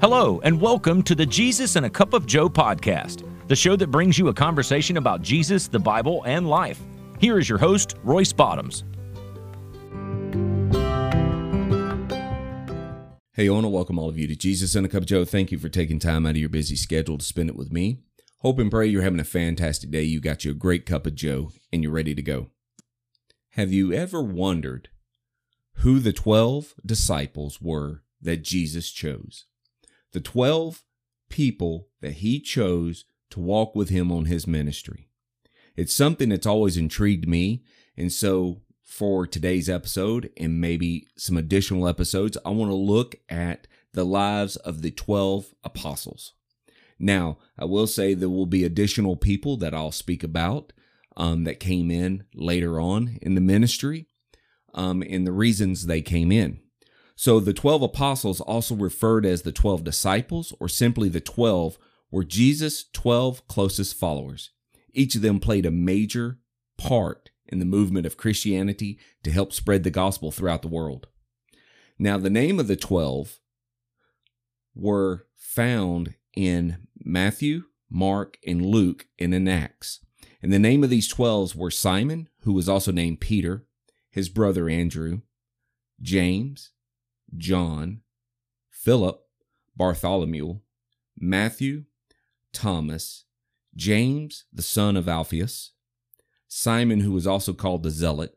Hello, and welcome to the Jesus and a Cup of Joe podcast, the show that brings you a conversation about Jesus, the Bible, and life. Here is your host, Royce Bottoms. Hey, I want to welcome all of you to Jesus and a Cup of Joe. Thank you for taking time out of your busy schedule to spend it with me. Hope and pray you're having a fantastic day. You got you a great cup of Joe and you're ready to go. Have you ever wondered who the 12 disciples were that Jesus chose? The 12 people that he chose to walk with him on his ministry. It's something that's always intrigued me. And so, for today's episode and maybe some additional episodes, I want to look at the lives of the 12 apostles. Now, I will say there will be additional people that I'll speak about um, that came in later on in the ministry um, and the reasons they came in. So the 12 apostles, also referred as the 12 disciples or simply the 12, were Jesus' 12 closest followers. Each of them played a major part in the movement of Christianity to help spread the gospel throughout the world. Now, the name of the 12 were found in Matthew, Mark, and Luke and in Acts. And the name of these 12 were Simon, who was also named Peter, his brother Andrew, James, John, Philip, Bartholomew, Matthew, Thomas, James, the son of Alphaeus, Simon, who was also called the Zealot,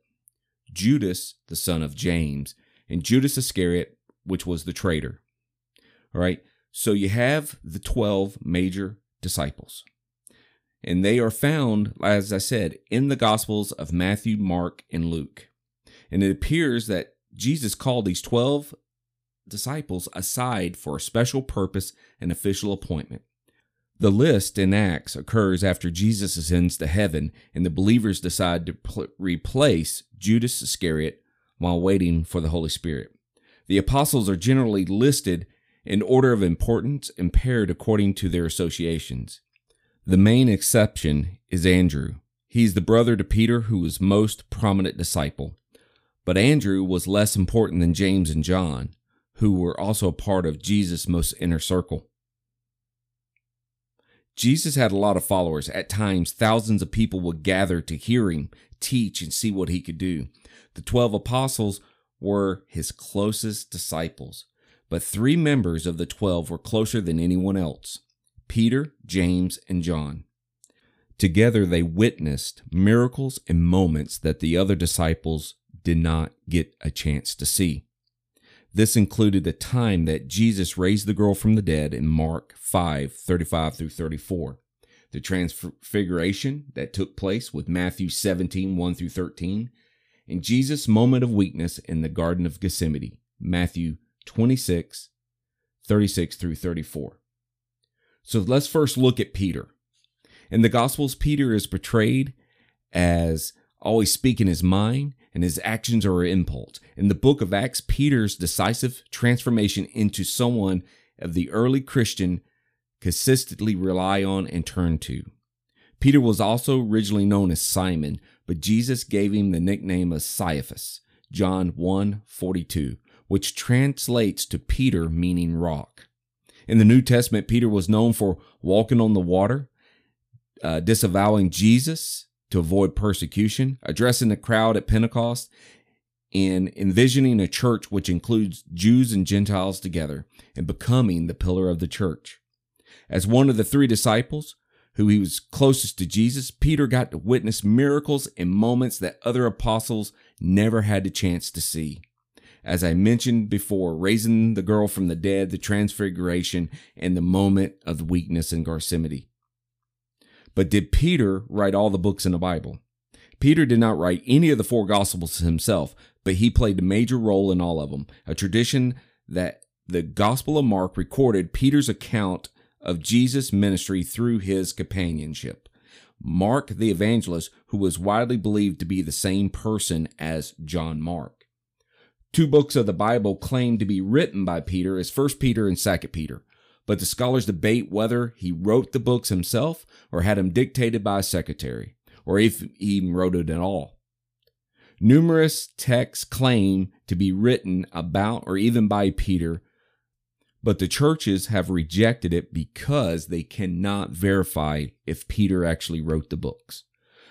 Judas, the son of James, and Judas Iscariot, which was the traitor. All right, so you have the 12 major disciples. And they are found, as I said, in the Gospels of Matthew, Mark, and Luke. And it appears that Jesus called these 12 disciples aside for a special purpose and official appointment. The list in Acts occurs after Jesus ascends to heaven and the believers decide to pl- replace Judas Iscariot while waiting for the Holy Spirit. The apostles are generally listed in order of importance and paired according to their associations. The main exception is Andrew. He's the brother to Peter who was most prominent disciple. But Andrew was less important than James and John who were also a part of Jesus' most inner circle. Jesus had a lot of followers. At times, thousands of people would gather to hear him teach and see what he could do. The 12 apostles were his closest disciples, but three members of the 12 were closer than anyone else Peter, James, and John. Together, they witnessed miracles and moments that the other disciples did not get a chance to see. This included the time that Jesus raised the girl from the dead in Mark 5 35 through 34, the transfiguration that took place with Matthew 17 1 through 13, and Jesus' moment of weakness in the Garden of Gethsemane, Matthew 26 36 through 34. So let's first look at Peter. In the Gospels, Peter is portrayed as always speaking his mind and his actions are impulse. In the book of Acts, Peter's decisive transformation into someone of the early Christian consistently rely on and turn to. Peter was also originally known as Simon, but Jesus gave him the nickname of Cephas, John 1 42, which translates to Peter meaning rock. In the New Testament, Peter was known for walking on the water, uh, disavowing Jesus, to avoid persecution, addressing the crowd at Pentecost, and envisioning a church which includes Jews and Gentiles together and becoming the pillar of the church. As one of the three disciples, who he was closest to Jesus, Peter got to witness miracles and moments that other apostles never had the chance to see. As I mentioned before, raising the girl from the dead, the transfiguration, and the moment of weakness in Gethsemane. But did Peter write all the books in the Bible? Peter did not write any of the four Gospels himself, but he played a major role in all of them, a tradition that the Gospel of Mark recorded Peter's account of Jesus' ministry through his companionship. Mark the evangelist, who was widely believed to be the same person as John Mark. Two books of the Bible claimed to be written by Peter as 1 Peter and 2 Peter but the scholars debate whether he wrote the books himself or had them dictated by a secretary, or if he even wrote it at all. Numerous texts claim to be written about or even by Peter, But the churches have rejected it because they cannot verify if Peter actually wrote the books.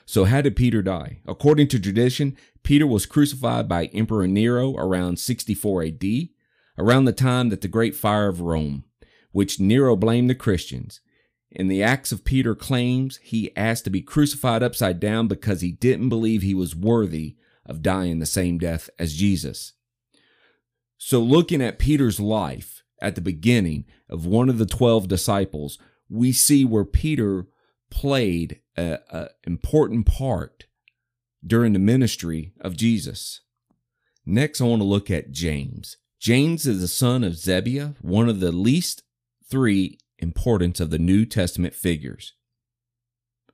So, how did Peter die? According to tradition, Peter was crucified by Emperor Nero around 64 AD, around the time that the Great Fire of Rome, which Nero blamed the Christians. In the Acts of Peter claims he asked to be crucified upside down because he didn't believe he was worthy of dying the same death as Jesus. So, looking at Peter's life at the beginning of one of the 12 disciples, we see where Peter played an important part during the ministry of Jesus. Next, I want to look at James. James is the son of Zebediah, one of the least three importance of the New Testament figures.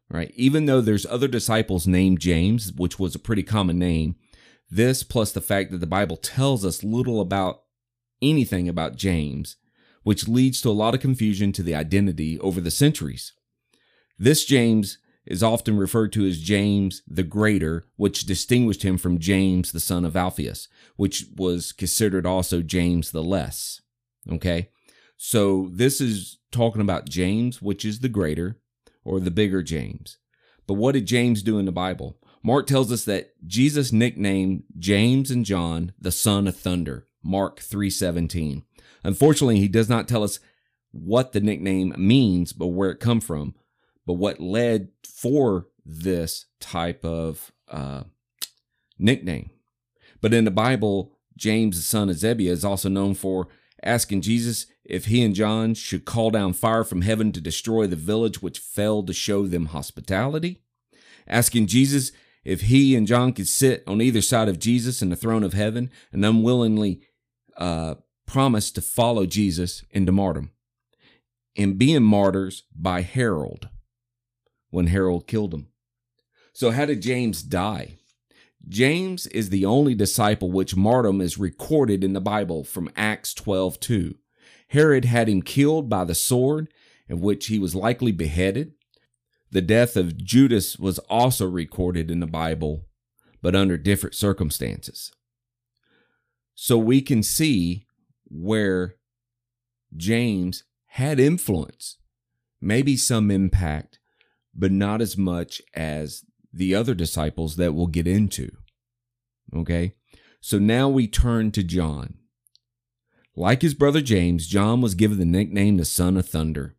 Right? Even though there's other disciples named James, which was a pretty common name, this plus the fact that the Bible tells us little about anything about James, which leads to a lot of confusion to the identity over the centuries. This James is often referred to as James the Greater, which distinguished him from James the son of Alphaeus, which was considered also James the Less. Okay? So this is talking about James, which is the greater or the bigger James. But what did James do in the Bible? Mark tells us that Jesus nicknamed James and John the son of thunder. Mark 3:17. Unfortunately, he does not tell us what the nickname means, but where it come from but what led for this type of uh, nickname. But in the Bible, James, the son of Zebediah, is also known for asking Jesus if he and John should call down fire from heaven to destroy the village which failed to show them hospitality, asking Jesus if he and John could sit on either side of Jesus in the throne of heaven and unwillingly uh, promise to follow Jesus into martyrdom, and being martyrs by Herod when Herod killed him. So, how did James die? James is the only disciple which martyrdom is recorded in the Bible from Acts 12 2. Herod had him killed by the sword, in which he was likely beheaded. The death of Judas was also recorded in the Bible, but under different circumstances. So we can see where James had influence, maybe some impact, but not as much as the other disciples that we'll get into. Okay? So now we turn to John. Like his brother James, John was given the nickname the Son of Thunder.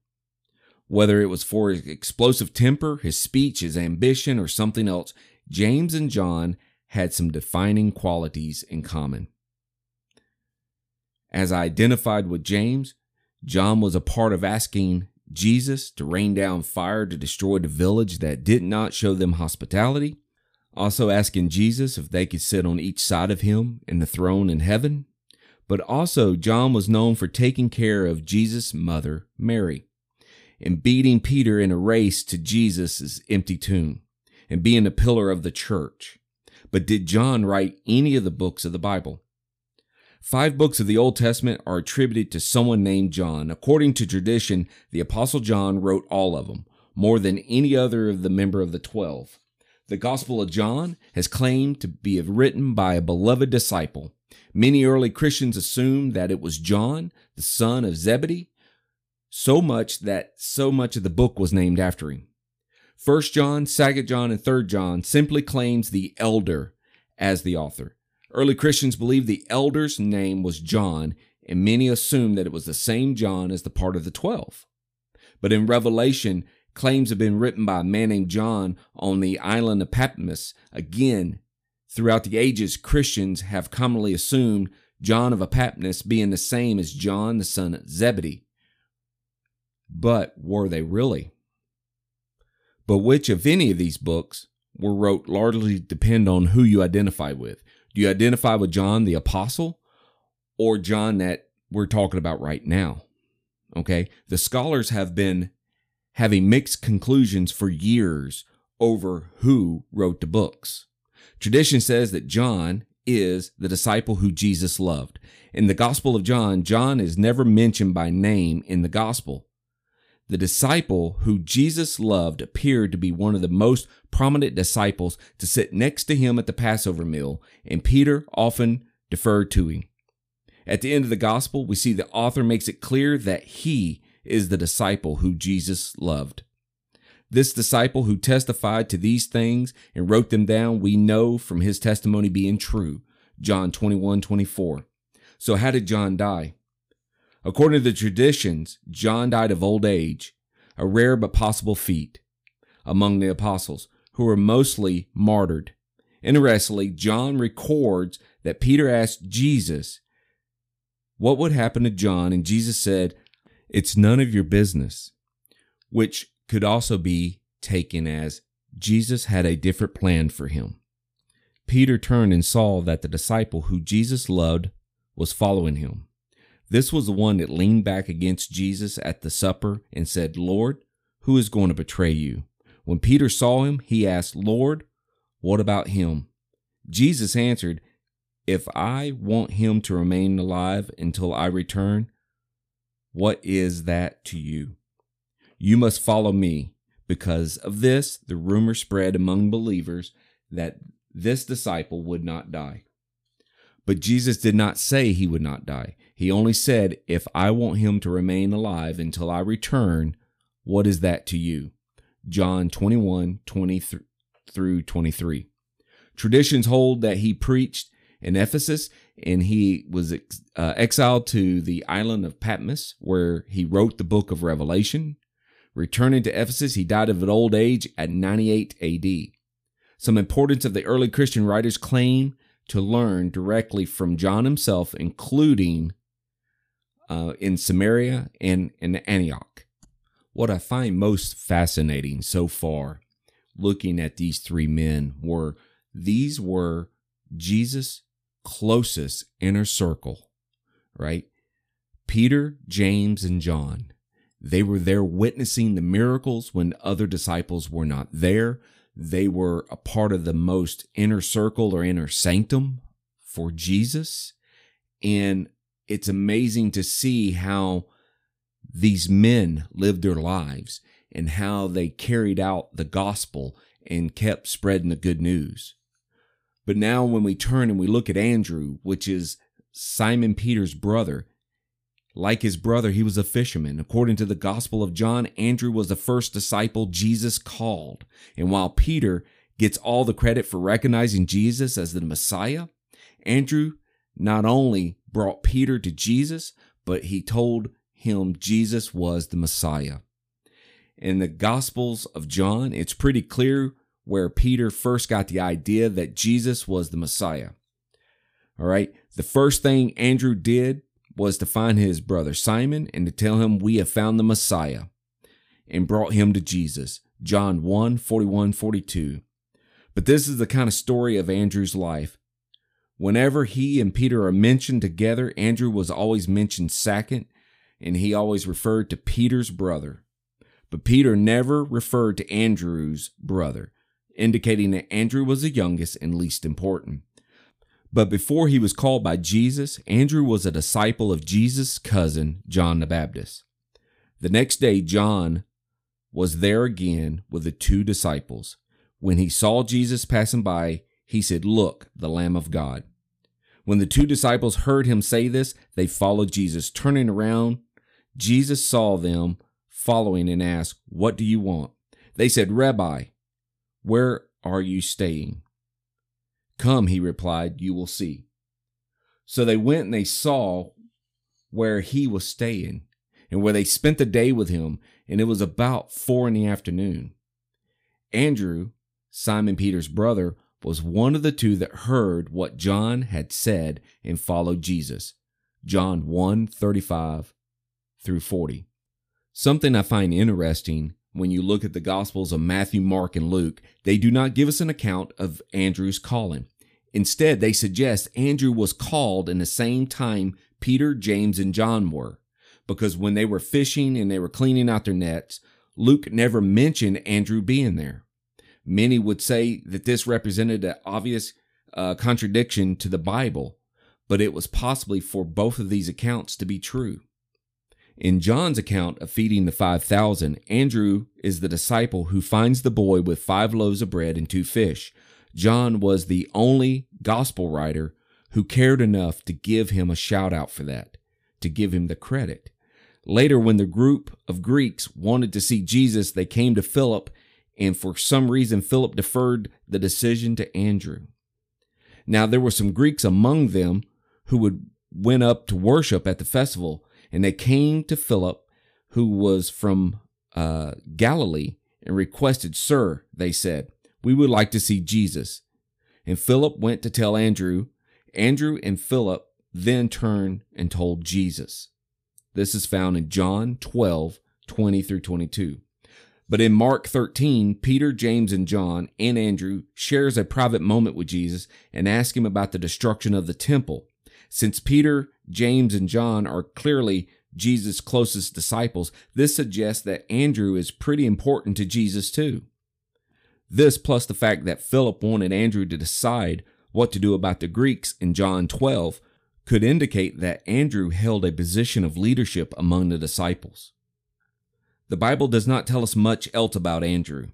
Whether it was for his explosive temper, his speech, his ambition, or something else, James and John had some defining qualities in common. As I identified with James, John was a part of asking Jesus to rain down fire to destroy the village that did not show them hospitality, also asking Jesus if they could sit on each side of him in the throne in heaven. But also, John was known for taking care of Jesus' mother, Mary, and beating Peter in a race to Jesus' empty tomb, and being a pillar of the church. But did John write any of the books of the Bible? Five books of the Old Testament are attributed to someone named John. According to tradition, the Apostle John wrote all of them, more than any other of the member of the twelve. The Gospel of John has claimed to be written by a beloved disciple. Many early Christians assumed that it was John, the son of Zebedee, so much that so much of the book was named after him. First John, Second John, and Third John simply claims the elder as the author. Early Christians believed the elder's name was John, and many assumed that it was the same John as the part of the twelve. But in Revelation, claims have been written by a man named John on the island of Patmos. Again, throughout the ages, Christians have commonly assumed John of Patmos being the same as John the son of Zebedee. But were they really? But which, if any of these books, were wrote largely depend on who you identify with. Do you identify with John the apostle or John that we're talking about right now? Okay. The scholars have been having mixed conclusions for years over who wrote the books. Tradition says that John is the disciple who Jesus loved. In the Gospel of John, John is never mentioned by name in the Gospel. The disciple who Jesus loved appeared to be one of the most prominent disciples to sit next to him at the Passover meal, and Peter often deferred to him. At the end of the gospel, we see the author makes it clear that he is the disciple who Jesus loved. This disciple who testified to these things and wrote them down, we know from his testimony being true. John 21 24. So, how did John die? According to the traditions, John died of old age, a rare but possible feat among the apostles, who were mostly martyred. Interestingly, John records that Peter asked Jesus what would happen to John, and Jesus said, It's none of your business, which could also be taken as Jesus had a different plan for him. Peter turned and saw that the disciple who Jesus loved was following him. This was the one that leaned back against Jesus at the supper and said, Lord, who is going to betray you? When Peter saw him, he asked, Lord, what about him? Jesus answered, If I want him to remain alive until I return, what is that to you? You must follow me. Because of this, the rumor spread among believers that this disciple would not die. But Jesus did not say he would not die. He only said, If I want him to remain alive until I return, what is that to you? John 21 20 through 23. Traditions hold that he preached in Ephesus and he was ex- uh, exiled to the island of Patmos, where he wrote the book of Revelation. Returning to Ephesus, he died of an old age at 98 AD. Some importance of the early Christian writers claim to learn directly from John himself, including uh, in Samaria and in Antioch. What I find most fascinating so far, looking at these three men, were these were Jesus' closest inner circle, right? Peter, James, and John. They were there witnessing the miracles when other disciples were not there. They were a part of the most inner circle or inner sanctum for Jesus. And it's amazing to see how these men lived their lives and how they carried out the gospel and kept spreading the good news. But now, when we turn and we look at Andrew, which is Simon Peter's brother, like his brother, he was a fisherman. According to the Gospel of John, Andrew was the first disciple Jesus called. And while Peter gets all the credit for recognizing Jesus as the Messiah, Andrew not only brought Peter to Jesus, but he told him Jesus was the Messiah. In the Gospels of John, it's pretty clear where Peter first got the idea that Jesus was the Messiah. All right. The first thing Andrew did was to find his brother Simon and to tell him we have found the Messiah and brought him to Jesus. John 1 41 42. But this is the kind of story of Andrew's life. Whenever he and Peter are mentioned together, Andrew was always mentioned second, and he always referred to Peter's brother. But Peter never referred to Andrew's brother, indicating that Andrew was the youngest and least important. But before he was called by Jesus, Andrew was a disciple of Jesus' cousin, John the Baptist. The next day, John was there again with the two disciples. When he saw Jesus passing by, he said, Look, the Lamb of God. When the two disciples heard him say this, they followed Jesus. Turning around, Jesus saw them following and asked, What do you want? They said, Rabbi, where are you staying? Come, he replied, you will see. So they went and they saw where he was staying and where they spent the day with him, and it was about four in the afternoon. Andrew, Simon Peter's brother, was one of the two that heard what John had said and followed Jesus. John 1 35 through 40. Something I find interesting when you look at the Gospels of Matthew, Mark, and Luke, they do not give us an account of Andrew's calling. Instead, they suggest Andrew was called in the same time Peter, James, and John were, because when they were fishing and they were cleaning out their nets, Luke never mentioned Andrew being there. Many would say that this represented an obvious uh, contradiction to the Bible, but it was possibly for both of these accounts to be true. In John's account of feeding the 5,000, Andrew is the disciple who finds the boy with five loaves of bread and two fish. John was the only gospel writer who cared enough to give him a shout out for that, to give him the credit. Later, when the group of Greeks wanted to see Jesus, they came to Philip, and for some reason, Philip deferred the decision to Andrew. Now, there were some Greeks among them who would went up to worship at the festival, and they came to Philip, who was from uh, Galilee, and requested, Sir, they said, we would like to see Jesus. And Philip went to tell Andrew. Andrew and Philip then turned and told Jesus. This is found in John 12, 20 through 22. But in Mark 13, Peter, James, and John and Andrew shares a private moment with Jesus and ask him about the destruction of the temple. Since Peter, James, and John are clearly Jesus' closest disciples, this suggests that Andrew is pretty important to Jesus too. This, plus the fact that Philip wanted Andrew to decide what to do about the Greeks in John 12, could indicate that Andrew held a position of leadership among the disciples. The Bible does not tell us much else about Andrew,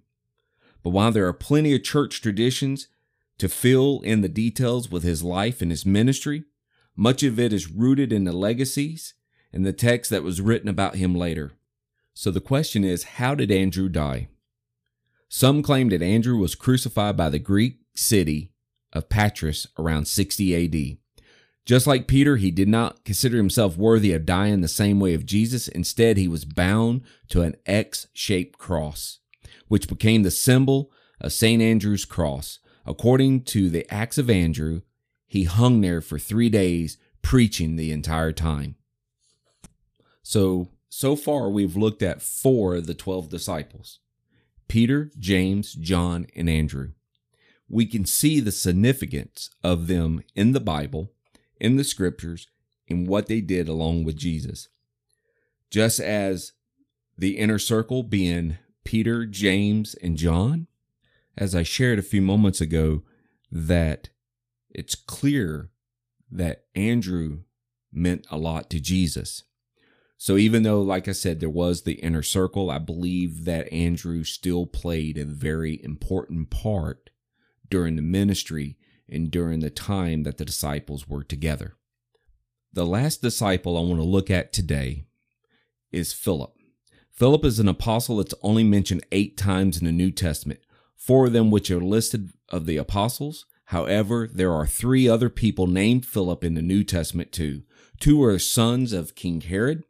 but while there are plenty of church traditions to fill in the details with his life and his ministry, much of it is rooted in the legacies and the text that was written about him later. So the question is how did Andrew die? Some claim that Andrew was crucified by the Greek city of Patras around 60 AD. Just like Peter, he did not consider himself worthy of dying the same way of Jesus. Instead, he was bound to an X shaped cross, which became the symbol of St. Andrew's cross. According to the Acts of Andrew, he hung there for three days, preaching the entire time. So, so far, we've looked at four of the 12 disciples Peter, James, John, and Andrew. We can see the significance of them in the Bible, in the scriptures, in what they did along with Jesus. Just as the inner circle being Peter, James, and John, as I shared a few moments ago, that it's clear that Andrew meant a lot to Jesus. So even though, like I said, there was the inner circle, I believe that Andrew still played a very important part during the ministry and during the time that the disciples were together. The last disciple I want to look at today is Philip. Philip is an apostle that's only mentioned eight times in the New Testament, four of them which are listed of the apostles. However, there are three other people named Philip in the New Testament too. Two are sons of King Herod,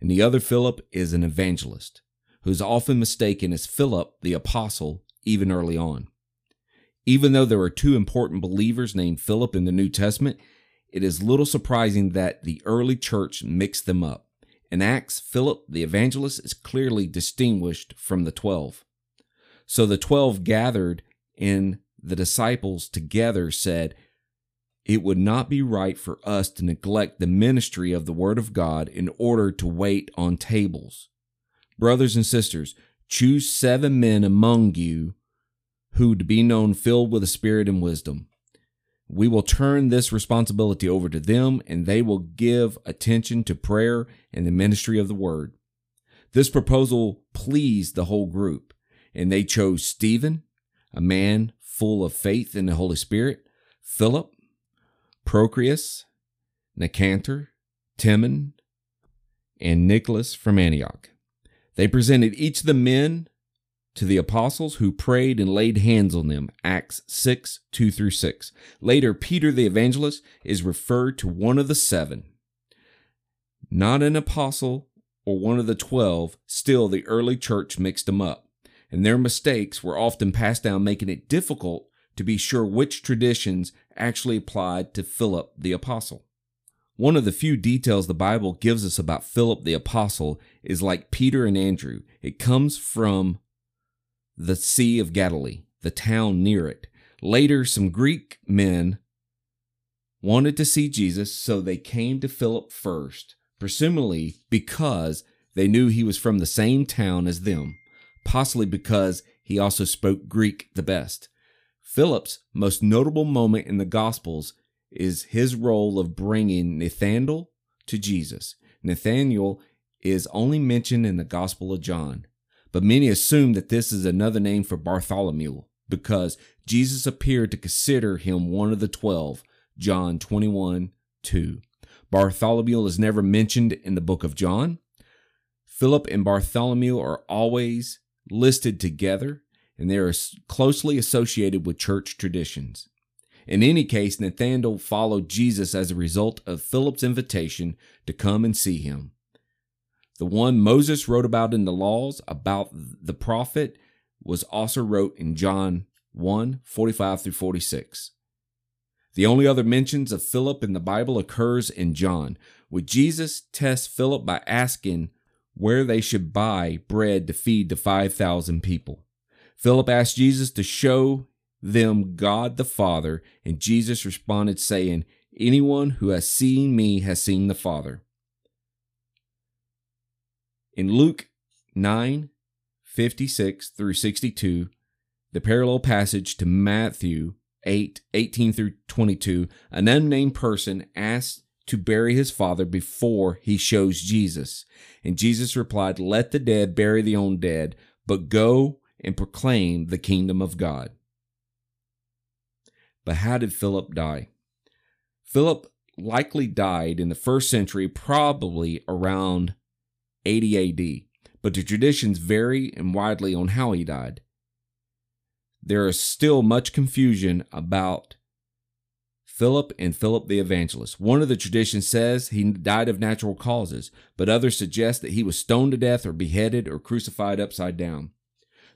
and the other Philip is an evangelist, who is often mistaken as Philip the apostle even early on. Even though there are two important believers named Philip in the New Testament, it is little surprising that the early church mixed them up. In Acts, Philip the evangelist is clearly distinguished from the twelve. So the twelve gathered and the disciples together said, It would not be right for us to neglect the ministry of the Word of God in order to wait on tables. Brothers and sisters, choose seven men among you who to be known filled with the Spirit and wisdom. We will turn this responsibility over to them, and they will give attention to prayer and the ministry of the word. This proposal pleased the whole group, and they chose Stephen, a man full of faith in the Holy Spirit, Philip, Prochorus, Nicanor, Timon, and Nicholas from Antioch. They presented each of the men to the apostles who prayed and laid hands on them. Acts 6 2 through 6. Later, Peter the evangelist is referred to one of the seven. Not an apostle or one of the twelve, still the early church mixed them up, and their mistakes were often passed down, making it difficult to be sure which traditions actually applied to Philip the apostle. One of the few details the Bible gives us about Philip the apostle is like Peter and Andrew. It comes from the Sea of Galilee, the town near it. Later, some Greek men wanted to see Jesus, so they came to Philip first, presumably because they knew he was from the same town as them, possibly because he also spoke Greek the best. Philip's most notable moment in the Gospels is his role of bringing Nathanael to Jesus. Nathanael is only mentioned in the Gospel of John but many assume that this is another name for Bartholomew because Jesus appeared to consider him one of the twelve, John 21 2. Bartholomew is never mentioned in the book of John. Philip and Bartholomew are always listed together, and they are closely associated with church traditions. In any case, Nathanael followed Jesus as a result of Philip's invitation to come and see him. The one Moses wrote about in the laws about the prophet was also wrote in John 1 45 through 46. The only other mentions of Philip in the Bible occurs in John, where Jesus tests Philip by asking where they should buy bread to feed the 5,000 people. Philip asked Jesus to show them God the Father, and Jesus responded, saying, Anyone who has seen me has seen the Father. In Luke 9 56 through 62, the parallel passage to Matthew 8 18 through 22, an unnamed person asked to bury his father before he shows Jesus. And Jesus replied, Let the dead bury their own dead, but go and proclaim the kingdom of God. But how did Philip die? Philip likely died in the first century, probably around 80 AD, but the traditions vary and widely on how he died. There is still much confusion about Philip and Philip the Evangelist. One of the traditions says he died of natural causes, but others suggest that he was stoned to death or beheaded or crucified upside down.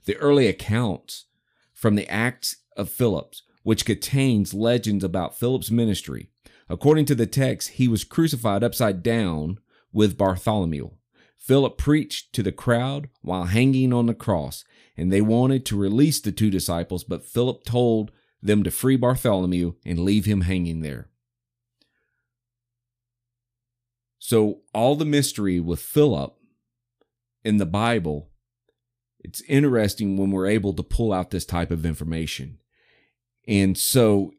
The early accounts from the Acts of Philip, which contains legends about Philip's ministry. According to the text, he was crucified upside down with Bartholomew. Philip preached to the crowd while hanging on the cross, and they wanted to release the two disciples, but Philip told them to free Bartholomew and leave him hanging there. So, all the mystery with Philip in the Bible, it's interesting when we're able to pull out this type of information. And so,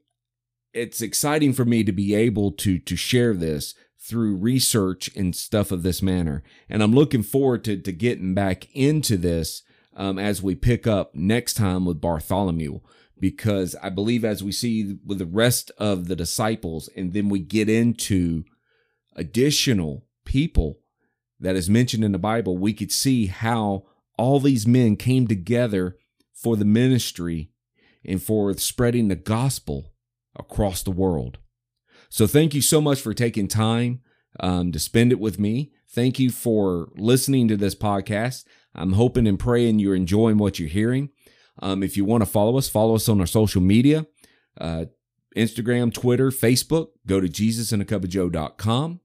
it's exciting for me to be able to to share this through research and stuff of this manner. And I'm looking forward to, to getting back into this um, as we pick up next time with Bartholomew because I believe as we see with the rest of the disciples, and then we get into additional people that is mentioned in the Bible, we could see how all these men came together for the ministry and for spreading the gospel across the world. So thank you so much for taking time um, to spend it with me. Thank you for listening to this podcast. I'm hoping and praying you're enjoying what you're hearing. Um, if you want to follow us, follow us on our social media uh, Instagram, Twitter, Facebook. Go to jesusandacupofjoe.com.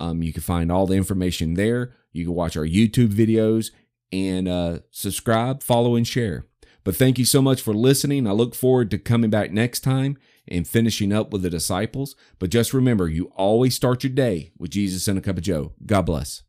Um, you can find all the information there. You can watch our YouTube videos and uh, subscribe, follow, and share. But thank you so much for listening. I look forward to coming back next time and finishing up with the disciples. But just remember, you always start your day with Jesus and a Cup of Joe. God bless.